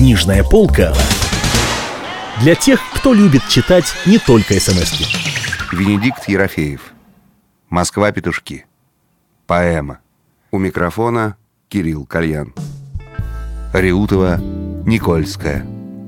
Книжная полка для тех, кто любит читать не только смс -ки. Венедикт Ерофеев Москва-петушки Поэма У микрофона Кирилл Кальян Реутова Никольская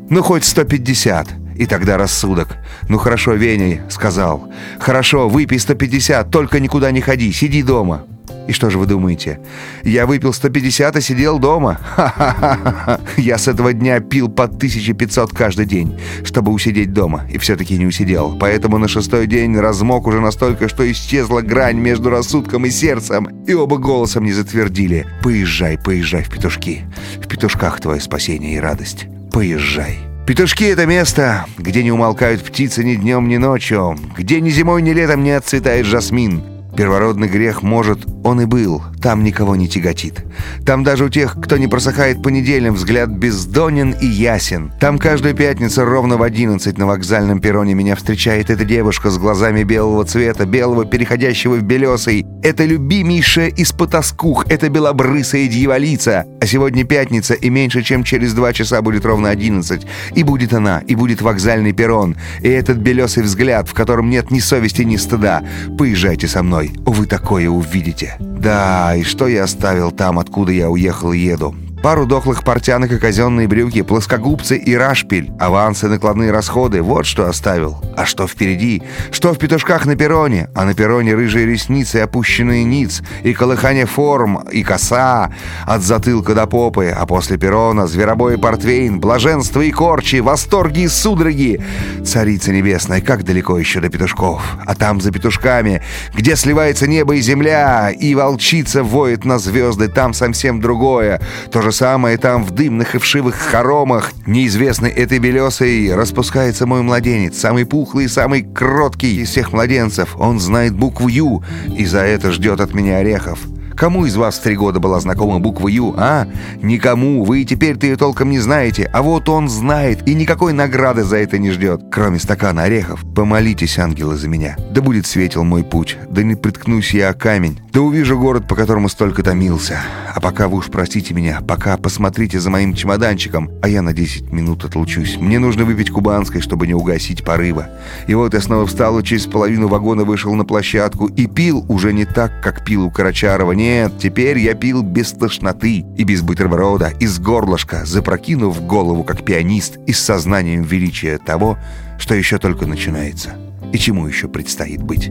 Ну хоть 150 и тогда рассудок. «Ну хорошо, Веня», — сказал. «Хорошо, выпей 150, только никуда не ходи, сиди дома». И что же вы думаете? Я выпил 150 и сидел дома? Ха-ха-ха! Я с этого дня пил по 1500 каждый день, чтобы усидеть дома, и все-таки не усидел. Поэтому на шестой день размок уже настолько, что исчезла грань между рассудком и сердцем, и оба голосом не затвердили. «Поезжай, поезжай в петушки. В петушках твое спасение и радость. Поезжай». Петушки — это место, где не умолкают птицы ни днем, ни ночью, где ни зимой, ни летом не отцветает жасмин, Первородный грех, может, он и был, там никого не тяготит. Там даже у тех, кто не просыхает по неделям, взгляд бездонен и ясен. Там каждую пятницу ровно в одиннадцать на вокзальном перроне меня встречает эта девушка с глазами белого цвета, белого, переходящего в белесый. Это любимейшая из потаскух, это белобрысая дьяволица. А сегодня пятница, и меньше чем через два часа будет ровно одиннадцать. И будет она, и будет вокзальный перрон. И этот белесый взгляд, в котором нет ни совести, ни стыда. Поезжайте со мной, вы такое увидите. Да, и что я оставил там, откуда я уехал и еду? Пару дохлых портянок и казенные брюки, плоскогубцы и рашпиль, авансы, накладные расходы. Вот что оставил. А что впереди? Что в петушках на перроне? А на перроне рыжие ресницы, опущенные ниц, и колыхание форм, и коса от затылка до попы. А после перрона зверобой и портвейн, блаженство и корчи, восторги и судороги. Царица небесная, как далеко еще до петушков? А там за петушками, где сливается небо и земля, и волчица воет на звезды, там совсем другое. То же самое там в дымных и вшивых хоромах, неизвестный этой белесой, распускается мой младенец, самый пухлый самый кроткий из всех младенцев. Он знает букву «Ю» и за это ждет от меня орехов. Кому из вас в три года была знакома буква «Ю», а? Никому, вы и теперь-то ее толком не знаете, а вот он знает, и никакой награды за это не ждет, кроме стакана орехов. Помолитесь, ангелы, за меня. Да будет светел мой путь, да не приткнусь я о камень, да увижу город, по которому столько томился. А пока вы уж простите меня, пока посмотрите за моим чемоданчиком, а я на 10 минут отлучусь. Мне нужно выпить кубанской, чтобы не угасить порыва. И вот я снова встал и через половину вагона вышел на площадку и пил уже не так, как пил у Карачарова. Нет, теперь я пил без тошноты и без бутерброда, из горлышка, запрокинув голову, как пианист, и с сознанием величия того, что еще только начинается и чему еще предстоит быть.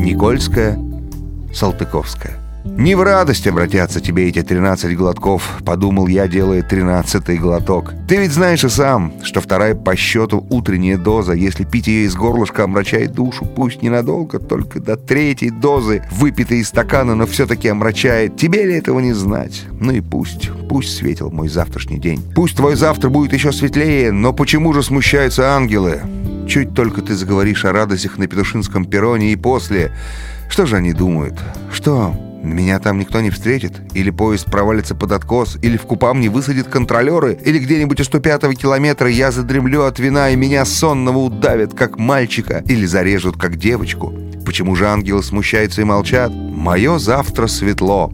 Никольская, Салтыковская. «Не в радость обратятся тебе эти 13 глотков», — подумал я, делая тринадцатый глоток. «Ты ведь знаешь и сам, что вторая по счету утренняя доза, если пить ее из горлышка, омрачает душу, пусть ненадолго, только до третьей дозы, выпитой из стакана, но все-таки омрачает. Тебе ли этого не знать? Ну и пусть, пусть светил мой завтрашний день. Пусть твой завтра будет еще светлее, но почему же смущаются ангелы? Чуть только ты заговоришь о радостях на Петушинском перроне и после... Что же они думают? Что, меня там никто не встретит? Или поезд провалится под откос? Или в Купам не высадят контролеры? Или где-нибудь у 105-го километра я задремлю от вина и меня сонного удавят, как мальчика? Или зарежут, как девочку? Почему же ангелы смущаются и молчат? Мое завтра светло.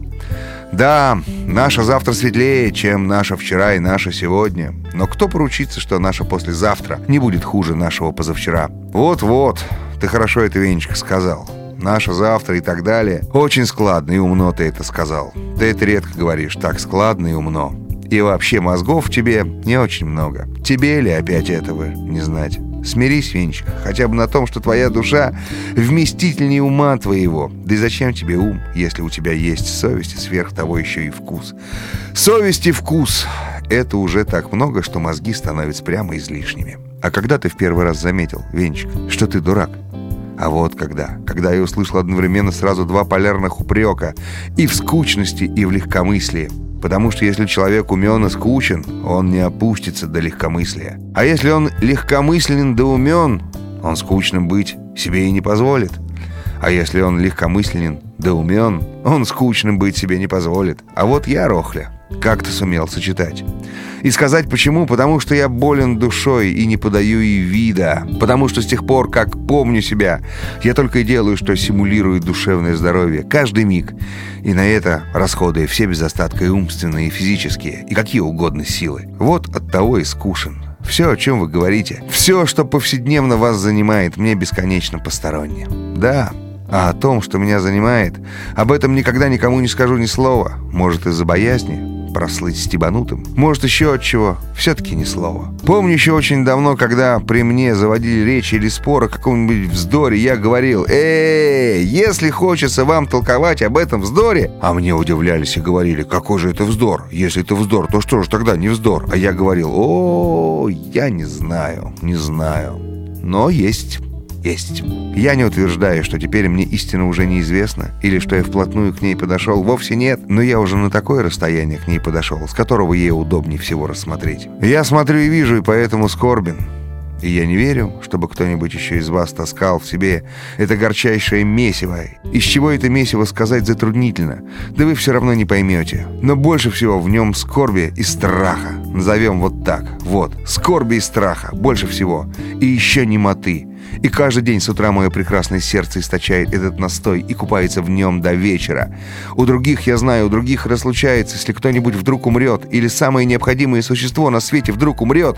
Да, наше завтра светлее, чем наше вчера и наше сегодня. Но кто поручится, что наше послезавтра не будет хуже нашего позавчера? Вот-вот, ты хорошо это, Венечка, сказал. Наше завтра и так далее. Очень складно и умно ты это сказал. Ты это редко говоришь, так складно и умно. И вообще мозгов в тебе не очень много. Тебе ли опять этого не знать? Смирись, Венчик, хотя бы на том, что твоя душа вместительнее ума твоего. Да и зачем тебе ум, если у тебя есть совесть и сверх того еще и вкус? Совесть и вкус — это уже так много, что мозги становятся прямо излишними. А когда ты в первый раз заметил, Венчик, что ты дурак? А вот когда. Когда я услышал одновременно сразу два полярных упрека. И в скучности, и в легкомыслии. Потому что если человек умен и скучен, он не опустится до легкомыслия. А если он легкомыслен да умен, он скучным быть себе и не позволит. А если он легкомысленен, да умен, он скучным быть себе не позволит. А вот я, Рохля, как-то сумел сочетать. И сказать почему? Потому что я болен душой и не подаю и вида. Потому что с тех пор, как помню себя, я только и делаю, что симулирую душевное здоровье. Каждый миг. И на это расходуя все без остатка и умственные, и физические, и какие угодно силы. Вот от того и скушен. Все, о чем вы говорите, все, что повседневно вас занимает, мне бесконечно посторонне. Да, а о том, что меня занимает, об этом никогда никому не скажу ни слова. Может, из-за боязни, прослыть стебанутым. Может, еще от чего. Все-таки ни слова. Помню еще очень давно, когда при мне заводили речь или спор о каком-нибудь вздоре, я говорил, «Эй, если хочется вам толковать об этом вздоре...» А мне удивлялись и говорили, «Какой же это вздор? Если это вздор, то что же тогда не вздор?» А я говорил, «О, я не знаю, не знаю, но есть» есть. Я не утверждаю, что теперь мне истина уже неизвестна, или что я вплотную к ней подошел, вовсе нет, но я уже на такое расстояние к ней подошел, с которого ей удобнее всего рассмотреть. Я смотрю и вижу, и поэтому скорбен. И я не верю, чтобы кто-нибудь еще из вас таскал в себе это горчайшее месиво. Из чего это месиво сказать затруднительно, да вы все равно не поймете. Но больше всего в нем скорби и страха. Назовем вот так. Вот, скорби и страха. Больше всего. И еще немоты. И каждый день с утра мое прекрасное сердце источает этот настой и купается в нем до вечера. У других, я знаю, у других разлучается, если кто-нибудь вдруг умрет, или самое необходимое существо на свете вдруг умрет.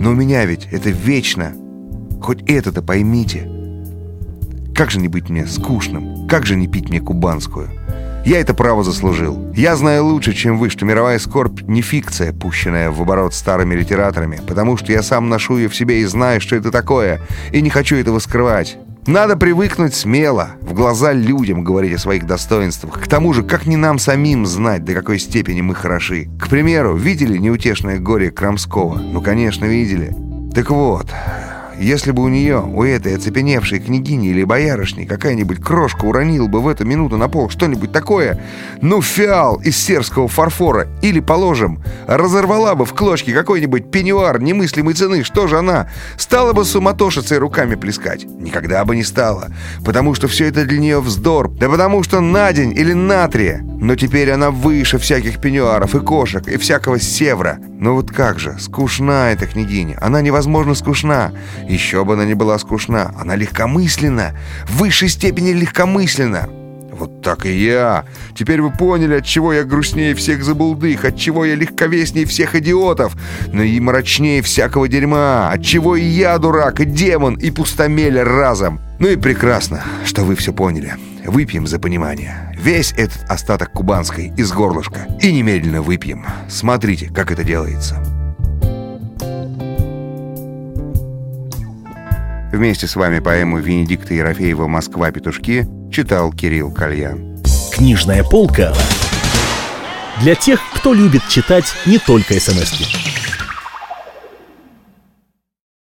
Но у меня ведь это вечно. Хоть это-то поймите. Как же не быть мне скучным? Как же не пить мне кубанскую? Я это право заслужил. Я знаю лучше, чем вы, что мировая скорбь не фикция, пущенная в оборот старыми литераторами, потому что я сам ношу ее в себе и знаю, что это такое, и не хочу этого скрывать. Надо привыкнуть смело, в глаза людям говорить о своих достоинствах. К тому же, как не нам самим знать, до какой степени мы хороши. К примеру, видели неутешное горе Крамского? Ну, конечно, видели. Так вот, если бы у нее, у этой оцепеневшей княгини или боярышни, какая-нибудь крошка уронила бы в эту минуту на пол что-нибудь такое, ну, фиал из сербского фарфора, или, положим, разорвала бы в клочки какой-нибудь пеньюар немыслимой цены, что же она? Стала бы суматошиться руками плескать? Никогда бы не стала, потому что все это для нее вздор, да потому что на день или на три. Но теперь она выше всяких пеньюаров и кошек, и всякого севра. Но вот как же, скучна эта княгиня, она невозможно скучна. Еще бы она не была скучна. Она легкомысленна. В высшей степени легкомысленна. Вот так и я. Теперь вы поняли, от чего я грустнее всех забулдых, от чего я легковеснее всех идиотов, но и мрачнее всякого дерьма, от чего и я дурак, и демон, и пустомеля разом. Ну и прекрасно, что вы все поняли. Выпьем за понимание. Весь этот остаток кубанской из горлышка. И немедленно выпьем. Смотрите, как это делается. Вместе с вами поэму Венедикта Ерофеева «Москва. Петушки» читал Кирилл Кальян. Книжная полка для тех, кто любит читать не только смс -ки.